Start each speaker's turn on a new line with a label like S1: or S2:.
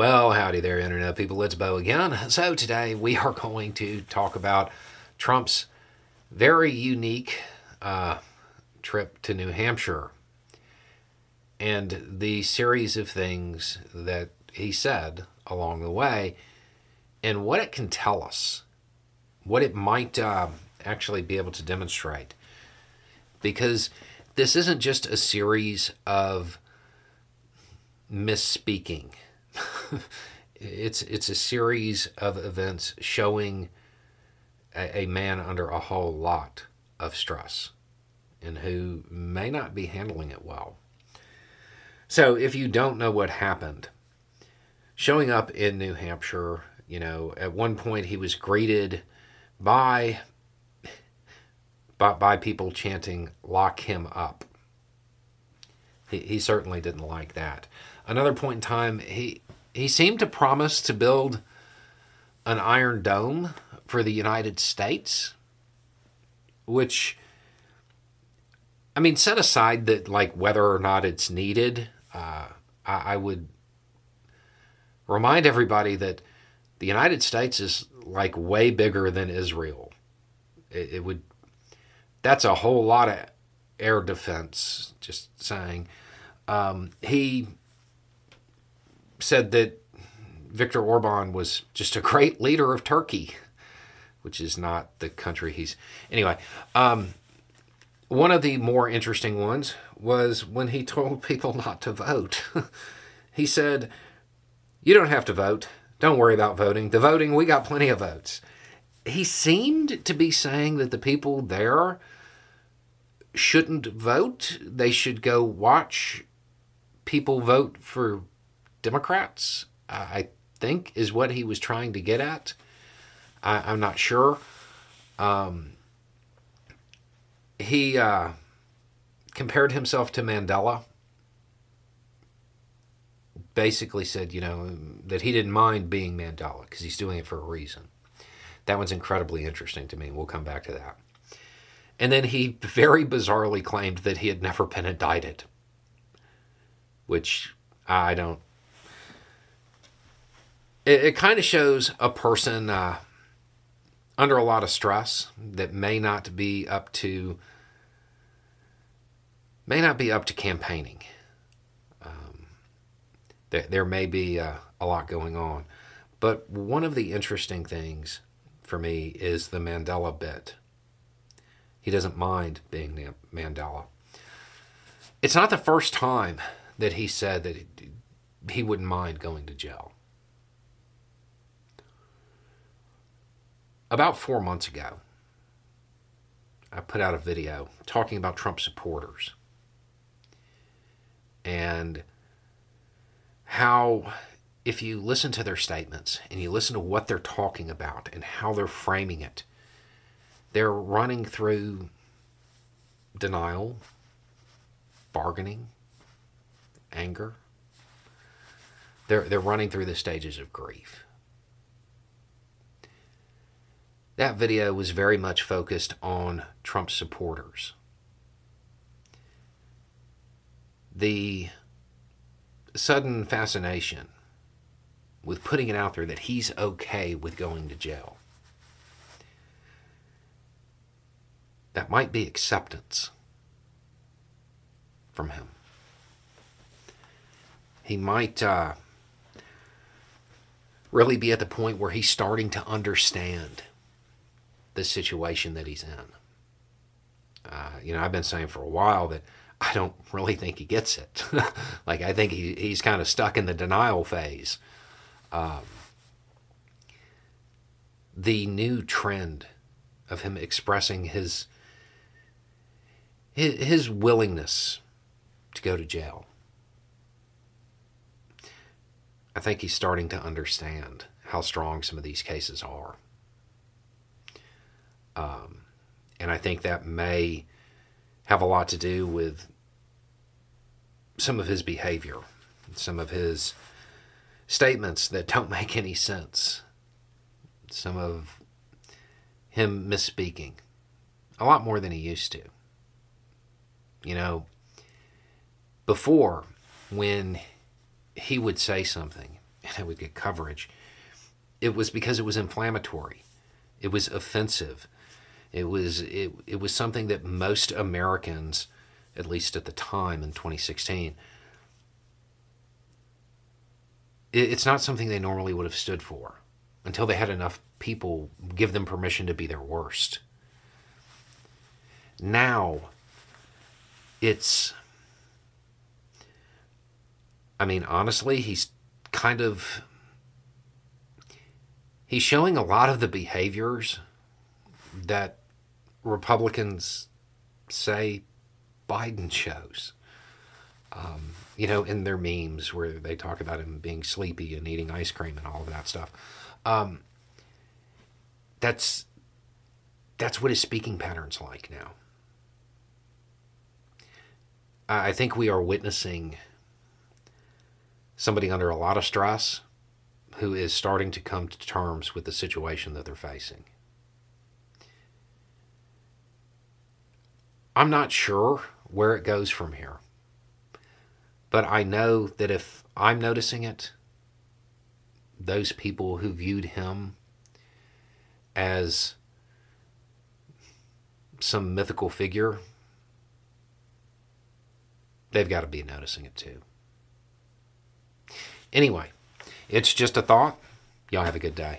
S1: Well, howdy there, Internet people. It's Beau again. So, today we are going to talk about Trump's very unique uh, trip to New Hampshire and the series of things that he said along the way and what it can tell us, what it might uh, actually be able to demonstrate. Because this isn't just a series of misspeaking. It's it's a series of events showing a, a, man under a whole lot of stress and who may not be handling it well. So if you don't know what happened, showing up in New Hampshire, you know, at one point he was greeted by by, by people chanting lock him up. He, he certainly didn't like that. Another point in time, he he seemed to promise to build an iron dome for the United States, which I mean, set aside that like whether or not it's needed, uh, I, I would remind everybody that the United States is like way bigger than Israel. It, it, would that's a whole lot of air defense. Just saying. Um, he said that Viktor Orban was just a great leader of Turkey, which is not the country he's. Anyway, um, one of the more interesting ones was when he told people not to vote. he said, You don't have to vote. Don't worry about voting. The voting, we got plenty of votes. He seemed to be saying that the people there shouldn't vote. They should go watch people vote for Democrats, I think, is what he was trying to get at. I, am not sure. Um, he uh, compared himself to Mandela. Basically said, you know, that he didn't mind being Mandela because he's doing it for a reason. That one's incredibly interesting to me. We'll come back to that. And then he very bizarrely claimed that he had never been indicted, which I don't it, it kind of shows a person uh, under a lot of stress that may not be up to may not be up to campaigning. Um, there, there may be uh, a lot going on, but one of the interesting things for me is the Mandela bit. He doesn't mind being Mandela. It's not the first time that he said that he wouldn't mind going to jail. About four months ago, I put out a video talking about Trump supporters and how, if you listen to their statements and you listen to what they're talking about and how they're framing it, they're running through denial, bargaining, anger. They're, they're running through the stages of grief. That video was very much focused on Trump supporters. The sudden fascination with putting it out there that he's okay with going to jail. That might be acceptance from him. He might uh, really be at the point where he's starting to understand the situation that he's in. Uh, you know, I've been saying for a while that I don't really think he gets it. like, I think he, he's kind of stuck in the denial phase. Um, the new trend of him expressing his, his his willingness to go to jail. I think he's starting to understand how strong some of these cases are. Um, and I think that may have a lot to do with some of his behavior, some of his statements that don't make any sense, some of him misspeaking a lot more than he used to. You know, before, when he would say something and it would get coverage, it was because it was inflammatory. It was offensive. It was it, it was something that most Americans, at least at the time in 2016, it, it's not something they normally would have stood for until they had enough people give them permission to be their worst. Now, it's. I mean, honestly, he's kind of. He's showing a lot of the behaviors that Republicans say Biden shows. Um, you know, in their memes where they talk about him being sleepy and eating ice cream and all of that stuff. Um, that's that's what his speaking patterns like now. I think we are witnessing somebody under a lot of stress who is starting to come to terms with the situation that they're facing. I'm not sure where it goes from here. But I know that if I'm noticing it, those people who viewed him as some mythical figure, they've got to be noticing it too. Anyway, it's just a thought. Y'all have a good day.